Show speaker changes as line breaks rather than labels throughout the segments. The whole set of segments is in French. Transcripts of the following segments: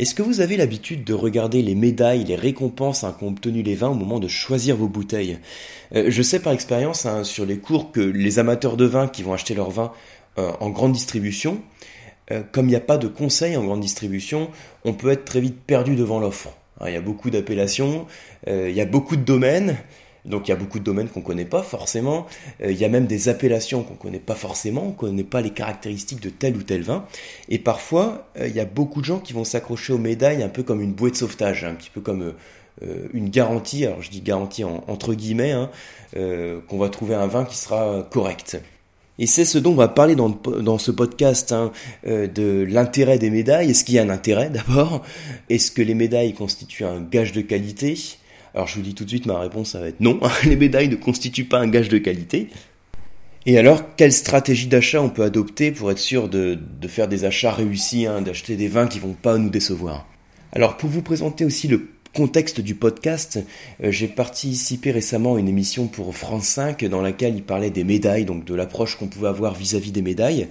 Est-ce que vous avez l'habitude de regarder les médailles, les récompenses hein, qu'ont obtenu les vins au moment de choisir vos bouteilles? Euh, Je sais par expérience hein, sur les cours que les amateurs de vin qui vont acheter leur vin euh, en grande distribution, euh, comme il n'y a pas de conseils en grande distribution, on peut être très vite perdu devant l'offre. Hein, il y a beaucoup d'appellations, il y a beaucoup de domaines, donc il y a beaucoup de domaines qu'on ne connaît pas forcément. Euh, il y a même des appellations qu'on ne connaît pas forcément. On ne connaît pas les caractéristiques de tel ou tel vin. Et parfois, euh, il y a beaucoup de gens qui vont s'accrocher aux médailles un peu comme une bouée de sauvetage, un petit peu comme euh, une garantie. Alors je dis garantie entre guillemets, hein, qu'on va trouver un vin qui sera correct. Et c'est ce dont on va parler dans, dans ce podcast, hein, de l'intérêt des médailles. Est-ce qu'il y a un intérêt d'abord? Est-ce que les médailles constituent un gage de qualité? Alors je vous dis tout de suite, ma réponse ça va être non, les médailles ne constituent pas un gage de qualité. Et alors, quelle stratégie d'achat on peut adopter pour être sûr de, faire des achats réussis, hein, d'acheter des vins qui vont pas nous décevoir? Alors pour vous présenter aussi le contexte du podcast, euh, j'ai participé récemment à une émission pour France 5 dans laquelle il parlait des médailles, donc de l'approche qu'on pouvait avoir vis-à-vis -vis des médailles.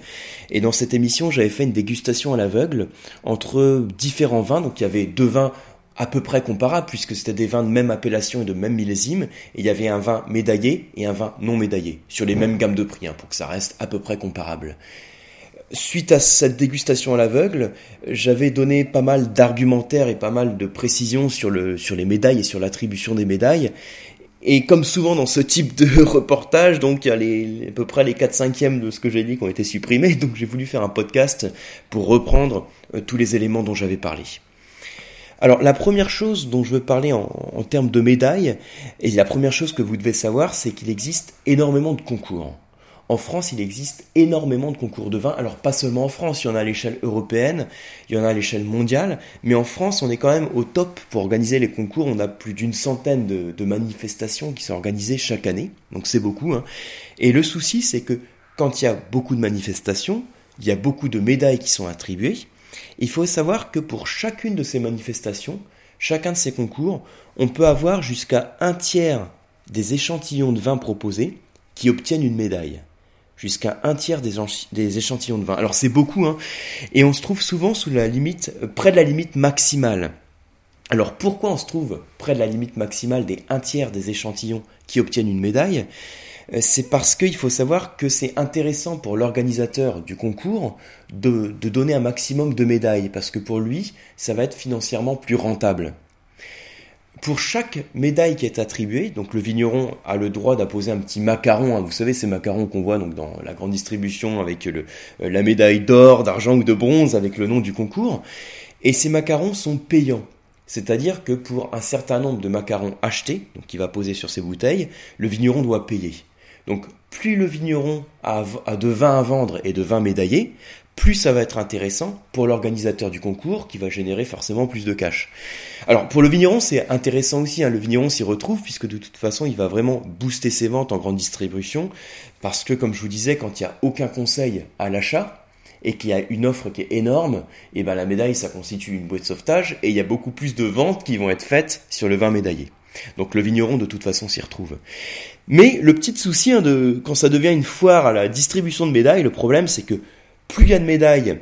Et dans cette émission, j'avais fait une dégustation à l'aveugle entre différents vins. Donc il y avait deux vins à peu près comparable puisque c'était des vins de même appellation et de même millésime et il y avait un vin médaillé et un vin non médaillé sur les mêmes gammes de prix hein, pour que ça reste à peu près comparable. Suite à cette dégustation à l'aveugle, j'avais donné pas mal d'argumentaires et pas mal de précisions sur les médailles et sur l'attribution des médailles. Et comme souvent dans ce type de reportage, donc il y a les, à peu près les 4 cinquièmes de ce que j'ai dit qui ont été supprimés, donc j'ai voulu faire un podcast pour reprendre euh, tous les éléments dont j'avais parlé. Alors la première chose dont je veux parler en, termes de médailles, et la première chose que vous devez savoir, c'est qu'il existe énormément de concours. En France, il existe énormément de concours de vin. Alors pas seulement en France, il y en a à l'échelle européenne, il y en a à l'échelle mondiale, mais en France, on est quand même au top pour organiser les concours. On a plus d'une centaine de, manifestations qui sont organisées chaque année, donc c'est beaucoup. Hein. Et le souci, c'est que quand il y a beaucoup de manifestations, il y a beaucoup de médailles qui sont attribuées, il faut savoir que pour chacune de ces manifestations, chacun de ces concours, on peut avoir jusqu'à un tiers des échantillons de vin proposés qui obtiennent une médaille. Jusqu'à un tiers des, échantillons de vin. Alors c'est beaucoup, hein. Et on se trouve souvent sous la limite, euh, près de la limite maximale. Alors pourquoi on se trouve près de la limite maximale des un tiers des échantillons qui obtiennent une médaille? C'est parce qu'il faut savoir que c'est intéressant pour l'organisateur du concours de, donner un maximum de médailles, parce que pour lui, ça va être financièrement plus rentable. Pour chaque médaille qui est attribuée, donc le vigneron a le droit d'apposer un petit macaron, hein. vous savez ces macarons qu'on voit dans la grande distribution avec euh, la médaille d'or, d'argent ou de bronze avec le nom du concours, et ces macarons sont payants. C'est-à-dire que pour un certain nombre de macarons achetés, donc qu'il va poser sur ses bouteilles, le vigneron doit payer. Donc plus le vigneron a, de vin à vendre et de vin médaillé, plus ça va être intéressant pour l'organisateur du concours qui va générer forcément plus de cash. Alors pour le vigneron c'est intéressant aussi, hein. le vigneron s'y retrouve puisque de toute façon il va vraiment booster ses ventes en grande distribution parce que comme je vous disais quand il n'y a aucun conseil à l'achat et qu'il y a une offre qui est énorme, et eh ben la médaille ça constitue une bouée de sauvetage et il y a beaucoup plus de ventes qui vont être faites sur le vin médaillé. Donc le vigneron de toute façon s'y retrouve. Mais le petit souci hein, quand ça devient une foire à la distribution de médailles, le problème c'est que plus il y a de médailles,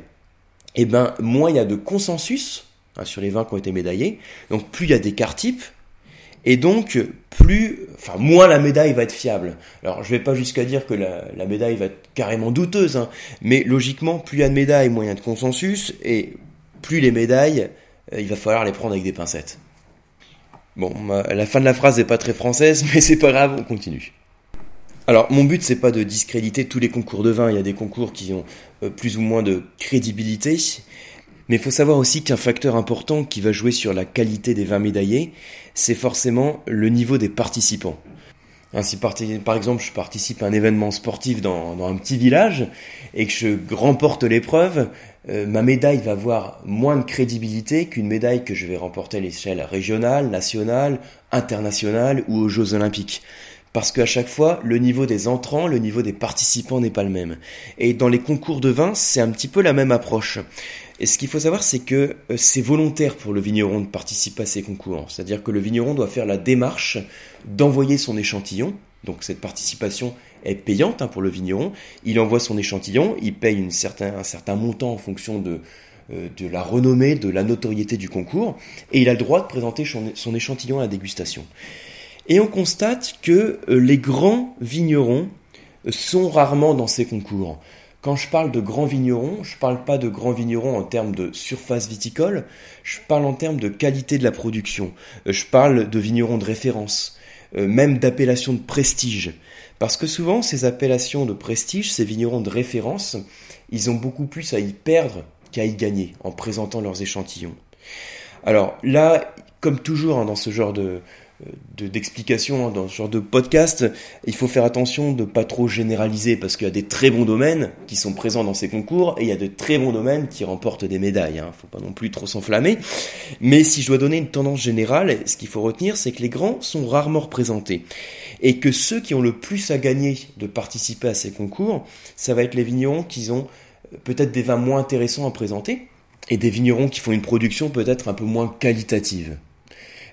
eh ben moins il y a de consensus hein, sur les vins qui ont été médaillés. Donc plus il y a des cartes types, et donc plus, moins la médaille va être fiable. Alors je vais pas jusqu'à dire que la, médaille va être carrément douteuse, hein, mais logiquement plus il y a de médailles, moins il y a de consensus, et plus les médailles, euh, il va falloir les prendre avec des pincettes. Bon, la fin de la phrase n'est pas très française, mais c'est pas grave, on continue. Alors, mon but, c'est pas de discréditer tous les concours de vin. Il y a des concours qui ont euh, plus ou moins de crédibilité. Mais il faut savoir aussi qu'un facteur important qui va jouer sur la qualité des vins médaillés, c'est forcément le niveau des participants. Ainsi, par exemple, je participe à un événement sportif dans, un petit village et que je remporte l'épreuve, euh, ma médaille va avoir moins de crédibilité qu'une médaille que je vais remporter à l'échelle régionale, nationale, internationale ou aux Jeux Olympiques. Parce qu'à chaque fois, le niveau des entrants, le niveau des participants n'est pas le même. Et dans les concours de vin, c'est un petit peu la même approche. Et ce qu'il faut savoir, c'est que euh, c'est volontaire pour le vigneron de participer à ces concours. C'est-à-dire que le vigneron doit faire la démarche d'envoyer son échantillon. Donc cette participation est payante hein, pour le vigneron. Il envoie son échantillon, il paye un certain montant en fonction de, de la renommée, de la notoriété du concours, et il a le droit de présenter son échantillon à la dégustation. Et on constate que les grands vignerons sont rarement dans ces concours. Quand je parle de grands vignerons, je ne parle pas de grands vignerons en termes de surface viticole, je parle en termes de qualité de la production, euh, je parle de vignerons de référence, euh, même d'appellations de prestige. Parce que souvent, ces appellations de prestige, ces vignerons de référence, ils ont beaucoup plus à y perdre qu'à y gagner en présentant leurs échantillons. Alors là, comme toujours hein, dans ce genre de, d'explication hein, dans ce genre de podcast, il faut faire attention de pas trop généraliser parce qu'il y a des très bons domaines qui sont présents dans ces concours et il y a de très bons domaines qui remportent des médailles. Hein. Faut pas non plus trop s'enflammer. Mais si je dois donner une tendance générale, ce qu'il faut retenir, c'est que les grands sont rarement représentés et que ceux qui ont le plus à gagner de participer à ces concours, ça va être les vignerons qui ont euh, peut-être des vins moins intéressants à présenter et des vignerons qui font une production peut-être un peu moins qualitative.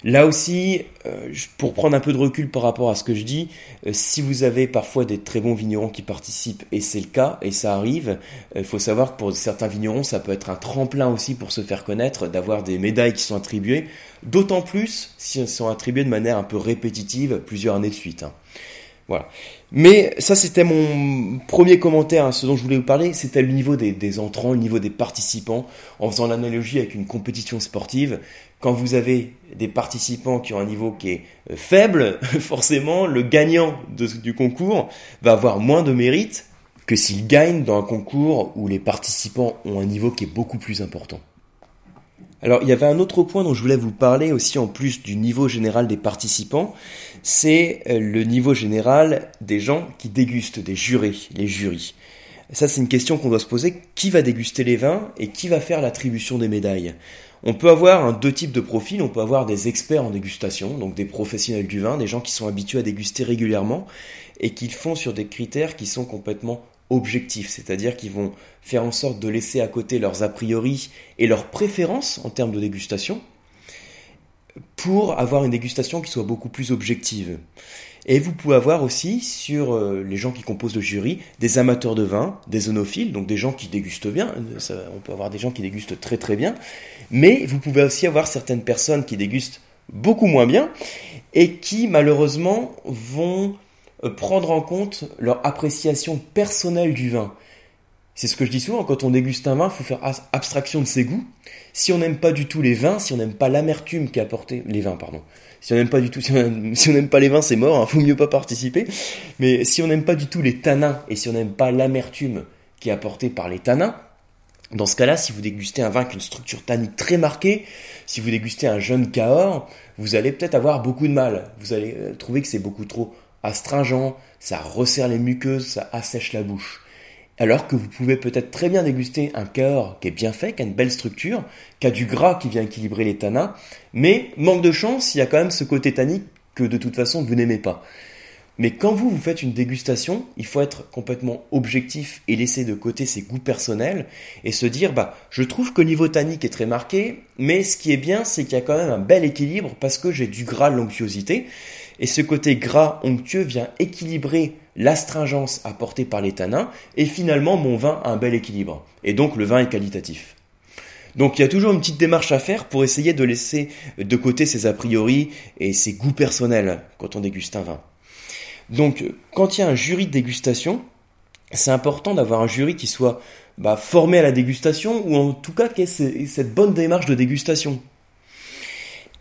Là aussi, euh, pour prendre un peu de recul par rapport à ce que je dis, euh, si vous avez parfois des très bons vignerons qui participent, et c'est le cas, et ça arrive, euh, il faut savoir que pour certains vignerons, ça peut être un tremplin aussi pour se faire connaître, d'avoir des médailles qui sont attribuées, d'autant plus si elles sont attribuées de manière un peu répétitive plusieurs années de suite. Hein. Voilà. Mais ça, c'était mon premier commentaire, hein, ce dont je voulais vous parler, c'était le niveau des, des, entrants, le niveau des participants, en faisant l'analogie avec une compétition sportive. Quand vous avez des participants qui ont un niveau qui est euh, faible, forcément, le gagnant du concours va avoir moins de mérite que s'il gagne dans un concours où les participants ont un niveau qui est beaucoup plus important. Alors il y avait un autre point dont je voulais vous parler aussi en plus du niveau général des participants, c'est euh, le niveau général des gens qui dégustent, des jurés, les jurys. Ça c'est une question qu'on doit se poser, qui va déguster les vins et qui va faire l'attribution des médailles? On peut avoir deux types de profils. On peut avoir des experts en dégustation, donc des professionnels du vin, des gens qui sont habitués à déguster régulièrement et qui le font sur des critères qui sont complètement objectifs, c'est-à-dire qu'ils vont faire en sorte de laisser à côté leurs a priori et leurs préférences en termes de dégustation pour avoir une dégustation qui soit beaucoup plus objective. Et vous pouvez avoir aussi sur euh, les gens qui composent le jury des amateurs de vin, des onophiles, donc des gens qui dégustent bien. on peut avoir des gens qui dégustent très très bien, mais vous pouvez aussi avoir certaines personnes qui dégustent beaucoup moins bien et qui malheureusement vont euh, prendre en compte leur appréciation personnelle du vin. C'est ce que je dis souvent, quand on déguste un vin, il faut faire abstraction de ses goûts. Si on n'aime pas du tout les vins, si on n'aime pas l'amertume qui apporté, les vins, pardon, si on n'aime pas du tout, si on pas les vins, c'est mort, il hein, faut mieux pas participer. Mais si on n'aime pas du tout les tanins et si on n'aime pas l'amertume qui est apportée par les tanins, dans ce cas-là, si vous dégustez un vin avec une structure tannique très marquée, si vous dégustez un jeune Cahors, vous allez peut-être avoir beaucoup de mal. Vous allez euh, trouver que c'est beaucoup trop astringent, ça resserre les muqueuses, ça assèche la bouche. Alors que vous pouvez peut-être très bien déguster un cœur qui est bien fait, qui a une belle structure, qui a du gras qui vient équilibrer les tanins, mais manque de chance, il y a quand même ce côté tannique que de toute façon vous n'aimez pas. Mais quand vous, vous faites une dégustation, il faut être complètement objectif et laisser de côté ses goûts personnels et se dire, bah, je trouve que niveau tannique est très marqué, mais ce qui est bien, c'est qu'il y a quand même un bel équilibre parce que j'ai du gras, l'onctuosité. Et ce côté gras onctueux vient équilibrer l'astringence apportée par les tanins, et finalement mon vin a un bel équilibre. Et donc le vin est qualitatif. Donc il y a toujours une petite démarche à faire pour essayer de laisser de côté ses a priori et ses goûts personnels quand on déguste un vin. Donc quand il y a un jury de dégustation, c'est important d'avoir un jury qui soit bah, formé à la dégustation ou en tout cas qui ait cette bonne démarche de dégustation.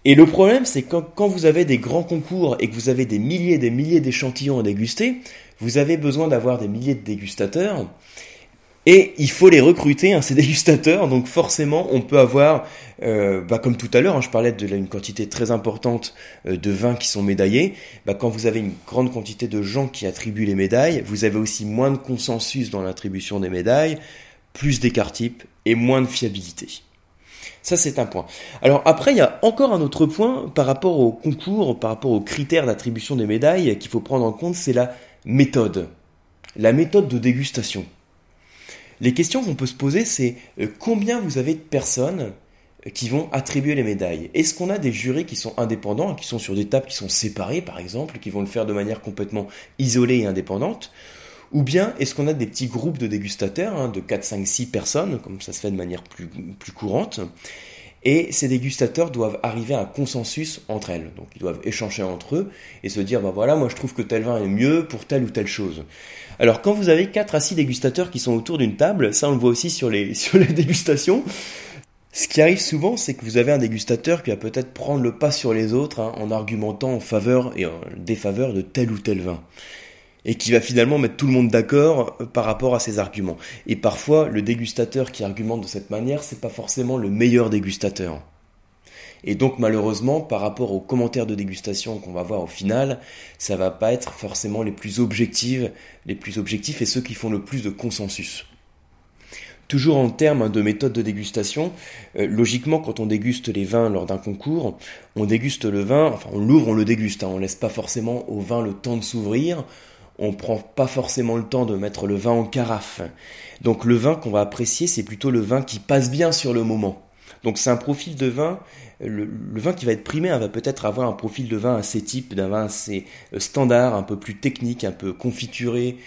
Et le problème, c'est que quand vous avez des grands concours et que vous avez des milliers et des milliers d'échantillons à déguster, vous avez besoin d'avoir des milliers de dégustateurs. Et il faut les recruter, hein, ces dégustateurs. Donc forcément, on peut avoir, euh, bah, comme tout à l'heure, hein, je parlais d'une quantité très importante euh, de vins qui sont médaillés. Bah, quand vous avez une grande quantité de gens qui attribuent les médailles, vous avez aussi moins de consensus dans l'attribution des médailles, plus d'écart type et moins de fiabilité. Ça, c'est un point. Alors après, il y a encore un autre point par rapport au concours, par rapport aux critères d'attribution des médailles qu'il faut prendre en compte, c'est la méthode. La méthode de dégustation. Les questions qu'on peut se poser, c'est euh, combien vous avez de personnes euh, qui vont attribuer les médailles? Est-ce qu'on a des jurés qui sont indépendants, qui sont sur des tables qui sont séparées, par exemple, qui vont le faire de manière complètement isolée et indépendante? Ou bien est-ce qu'on a des petits groupes de dégustateurs, hein, de 4, 5, 6 personnes, comme ça se fait de manière plus, plus courante, et ces dégustateurs doivent arriver à un consensus entre elles. Donc ils doivent échanger entre eux et se dire, bah voilà, moi je trouve que tel vin est mieux pour telle ou telle chose. Alors quand vous avez 4 à 6 dégustateurs qui sont autour d'une table, ça on le voit aussi sur les, sur les dégustations, ce qui arrive souvent, c'est que vous avez un dégustateur qui va peut-être prendre le pas sur les autres hein, en argumentant en faveur et en défaveur de tel ou tel vin. Et qui va finalement mettre tout le monde d'accord euh, par rapport à ses arguments. Et parfois, le dégustateur qui argumente de cette manière, c'est pas forcément le meilleur dégustateur. Et donc malheureusement, par rapport aux commentaires de dégustation qu'on va voir au final, ça va pas être forcément les plus objectifs, les plus objectifs et ceux qui font le plus de consensus. Toujours en termes de méthode de dégustation, euh, logiquement, quand on déguste les vins lors d'un concours, on déguste le vin, enfin on l'ouvre, on le déguste, hein, on laisse pas forcément au vin le temps de s'ouvrir, on prend pas forcément le temps de mettre le vin en carafe. Donc le vin qu'on va apprécier, c'est plutôt le vin qui passe bien sur le moment. Donc c'est un profil de vin, le, vin qui va être primé hein, va peut-être avoir un profil de vin assez type, d'un vin assez euh, standard, un peu plus technique, un peu confituré,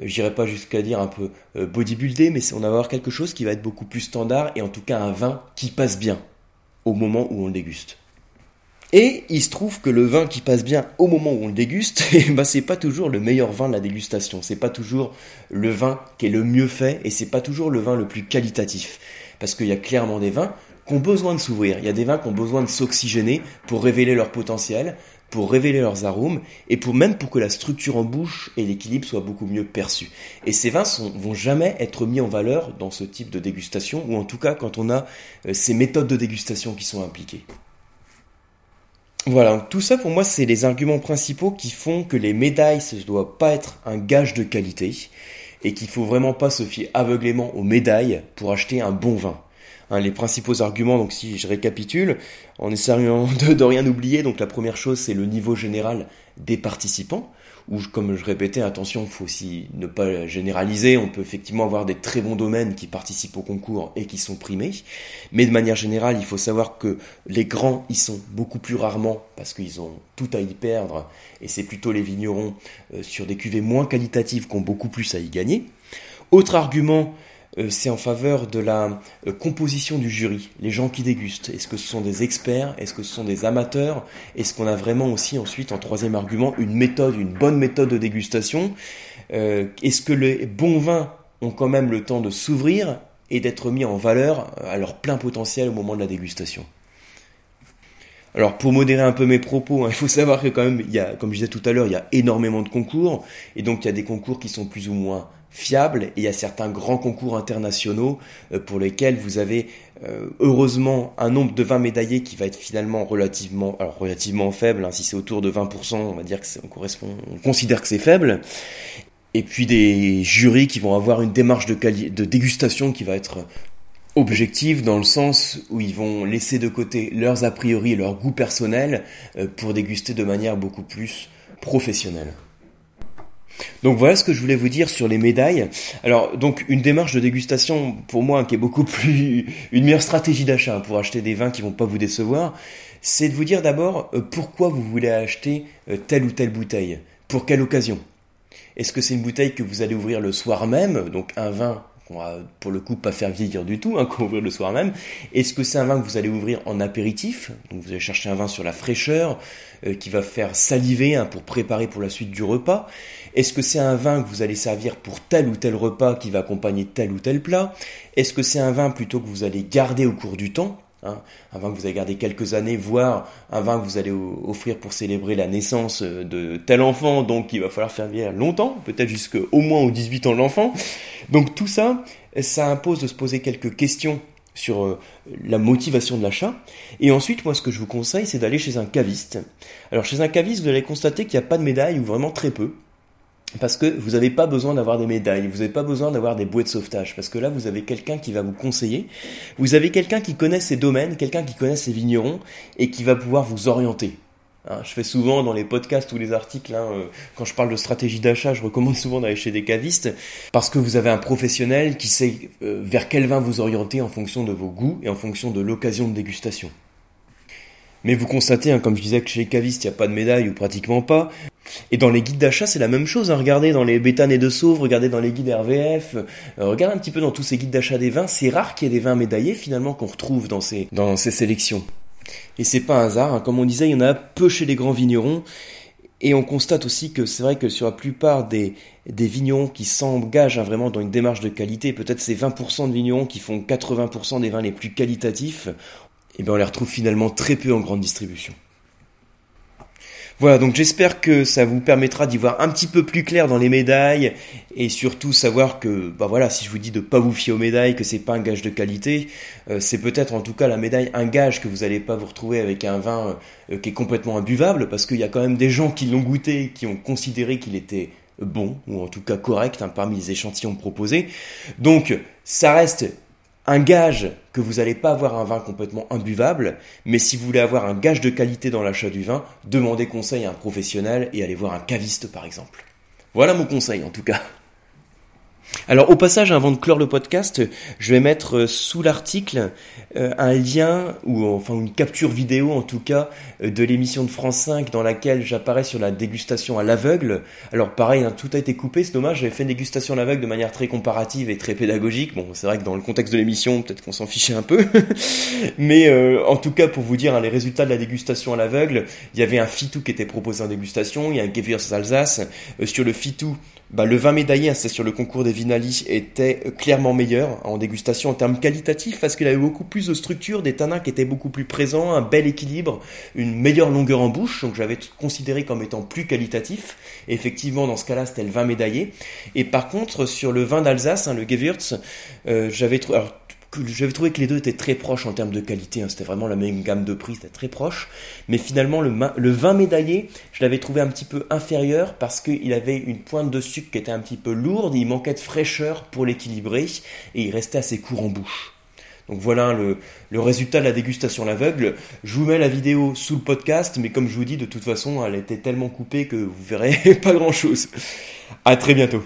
euh, j'irai pas jusqu'à dire un peu euh, bodybuildé, mais on va avoir quelque chose qui va être beaucoup plus standard et en tout cas un vin qui passe bien au moment où on le déguste. Et il se trouve que le vin qui passe bien au moment où on le déguste, eh ben c'est pas toujours le meilleur vin de la dégustation, c'est pas toujours le vin qui est le mieux fait et c'est pas toujours le vin le plus qualitatif. Parce qu'il y a clairement des vins qui ont besoin de s'ouvrir, il y a des vins qui ont besoin de s'oxygéner pour révéler leur potentiel, pour révéler leurs arômes et pour même pour que la structure en bouche et l'équilibre soient beaucoup mieux perçus. Et ces vins vont jamais être mis en valeur dans ce type de dégustation ou en tout cas quand on a euh, ces méthodes de dégustation qui sont impliquées. Voilà, tout ça pour moi c'est les arguments principaux qui font que les médailles ne doivent pas être un gage de qualité et qu'il faut vraiment pas se fier aveuglément aux médailles pour acheter un bon vin. Hein, les principaux arguments, donc si je récapitule, en essayant de, de rien oublier, donc la première chose c'est le niveau général des participants, où comme je répétais, attention, faut aussi ne pas généraliser, on peut effectivement avoir des très bons domaines qui participent au concours et qui sont primés, mais de manière générale, il faut savoir que les grands y sont beaucoup plus rarement parce qu'ils ont tout à y perdre, et c'est plutôt les vignerons euh, sur des cuvées moins qualitatives qui ont beaucoup plus à y gagner. Autre argument, c'est en faveur de la euh, composition du jury, les gens qui dégustent. Est-ce que ce sont des experts? Est-ce que ce sont des amateurs? Est-ce qu'on a vraiment aussi ensuite, en troisième argument, une méthode, une bonne méthode de dégustation? Euh, Est-ce que les bons vins ont quand même le temps de s'ouvrir et d'être mis en valeur à leur plein potentiel au moment de la dégustation? Alors pour modérer un peu mes propos, hein, il faut savoir que quand même, il y a, comme je disais tout à l'heure, il y a énormément de concours, et donc il y a des concours qui sont plus ou moins fiable et il y a certains grands concours internationaux euh, pour lesquels vous avez euh, heureusement un nombre de 20 médaillés qui va être finalement relativement alors relativement faible hein, si c'est autour de 20% on va dire que on correspond on considère que c'est faible. Et puis des jurys qui vont avoir une démarche de dégustation qui va être objective dans le sens où ils vont laisser de côté leurs a priori et leur goût personnel euh, pour déguster de manière beaucoup plus professionnelle. Donc voilà ce que je voulais vous dire sur les médailles. Alors donc une démarche de dégustation pour moi qui est beaucoup plus une meilleure stratégie d'achat pour acheter des vins qui vont pas vous décevoir, c'est de vous dire d'abord euh, pourquoi vous voulez acheter euh, telle ou telle bouteille, pour quelle occasion? Est-ce que c'est une bouteille que vous allez ouvrir le soir même, donc un vin qu'on va pour le coup pas faire vieillir du tout, qu'on va ouvrir le soir même. Est-ce que c'est un vin que vous allez ouvrir en apéritif? Donc vous allez chercher un vin sur la fraîcheur, euh, qui va faire saliver hein, pour préparer pour la suite du repas. Est-ce que c'est un vin que vous allez servir pour tel ou tel repas qui va accompagner tel ou tel plat? Est-ce que c'est un vin plutôt que vous allez garder au cours du temps? Hein, un vin que vous allez garder quelques années, voire un vin que vous allez offrir pour célébrer la naissance de tel enfant, donc il va falloir faire vieillir longtemps, peut-être jusqu'au moins aux 18 ans de l'enfant. Donc tout ça, ça impose de se poser quelques questions sur euh, la motivation de l'achat. Et ensuite, moi, ce que je vous conseille, c'est d'aller chez un caviste. Alors, chez un caviste, vous allez constater qu'il n'y a pas de médaille ou vraiment très peu. Parce que vous n'avez pas besoin d'avoir des médailles, vous n'avez pas besoin d'avoir des bouées de sauvetage, parce que là vous avez quelqu'un qui va vous conseiller, vous avez quelqu'un qui connaît ses domaines, quelqu'un qui connaît ses vignerons et qui va pouvoir vous orienter. Hein, je fais souvent dans les podcasts ou les articles, hein, euh, quand je parle de stratégie d'achat, je recommande souvent d'aller chez des cavistes, parce que vous avez un professionnel qui sait euh, vers quel vin vous orienter en fonction de vos goûts et en fonction de l'occasion de dégustation. Mais vous constatez, hein, comme je disais, que chez les cavistes, il n'y a pas de médaille ou pratiquement pas. Et dans les guides d'achat, c'est la même chose. Hein. Regardez dans les bétanes et de Sauve, regardez dans les guides RVF, euh, regardez un petit peu dans tous ces guides d'achat des vins. C'est rare qu'il y ait des vins médaillés finalement qu'on retrouve dans ces, sélections. Et c'est pas un hasard. Hein. Comme on disait, il y en a peu chez les grands vignerons. Et on constate aussi que c'est vrai que sur la plupart des, des vignerons qui s'engagent vraiment dans une démarche de qualité, peut-être ces 20% de vignerons qui font 80% des vins les plus qualitatifs, eh bien on les retrouve finalement très peu en grande distribution. Voilà, donc j'espère que ça vous permettra d'y voir un petit peu plus clair dans les médailles et surtout savoir que, bah voilà, si je vous dis de pas vous fier aux médailles, que c'est pas un gage de qualité, euh, c'est peut-être en tout cas la médaille un gage que vous n'allez pas vous retrouver avec un vin euh, qui est complètement imbuvable parce qu'il y a quand même des gens qui l'ont goûté, qui ont considéré qu'il était bon ou en tout cas correct hein, parmi les échantillons proposés. Donc ça reste un gage que vous n'allez pas avoir un vin complètement imbuvable, mais si vous voulez avoir un gage de qualité dans l'achat du vin, demandez conseil à un professionnel et allez voir un caviste par exemple. Voilà mon conseil en tout cas. Alors au passage, avant de clore le podcast, je vais mettre euh, sous l'article euh, un lien ou enfin une capture vidéo en tout cas euh, de l'émission de France 5 dans laquelle j'apparais sur la dégustation à l'aveugle. Alors pareil, hein, tout a été coupé, c'est dommage. J'avais fait une dégustation à l'aveugle de manière très comparative et très pédagogique. Bon, c'est vrai que dans le contexte de l'émission, peut-être qu'on s'en fichait un peu, mais en tout cas pour vous dire hein, les résultats de la dégustation à l'aveugle, il y avait un fitou qui était proposé en dégustation, il y a un Gewürz Alsace sur le fitou bah, le vin médaillé, hein, c'est sur le concours des Vinali, était clairement meilleur en dégustation en termes qualitatifs parce qu'il avait beaucoup plus de structure, des tanins qui étaient beaucoup plus présents, un bel équilibre, une meilleure longueur en bouche, donc j'avais considéré comme étant plus qualitatif. effectivement, dans ce cas-là, c'était le vin médaillé. Et par contre, sur le vin d'Alsace, hein, le Gewürz, euh, j'avais trouvé j'avais trouvé que les deux étaient très proches en termes de qualité. Hein. C'était vraiment la même gamme de prix, c'était très proche. Mais finalement, le, le vin médaillé, je l'avais trouvé un petit peu inférieur parce qu'il avait une pointe de sucre qui était un petit peu lourde. Il manquait de fraîcheur pour l'équilibrer et il restait assez court en bouche. Donc voilà le, résultat de la dégustation l'aveugle. Je vous mets la vidéo sous le podcast, mais comme je vous dis, de toute façon, elle était tellement coupée que vous verrez pas grand chose. À très bientôt.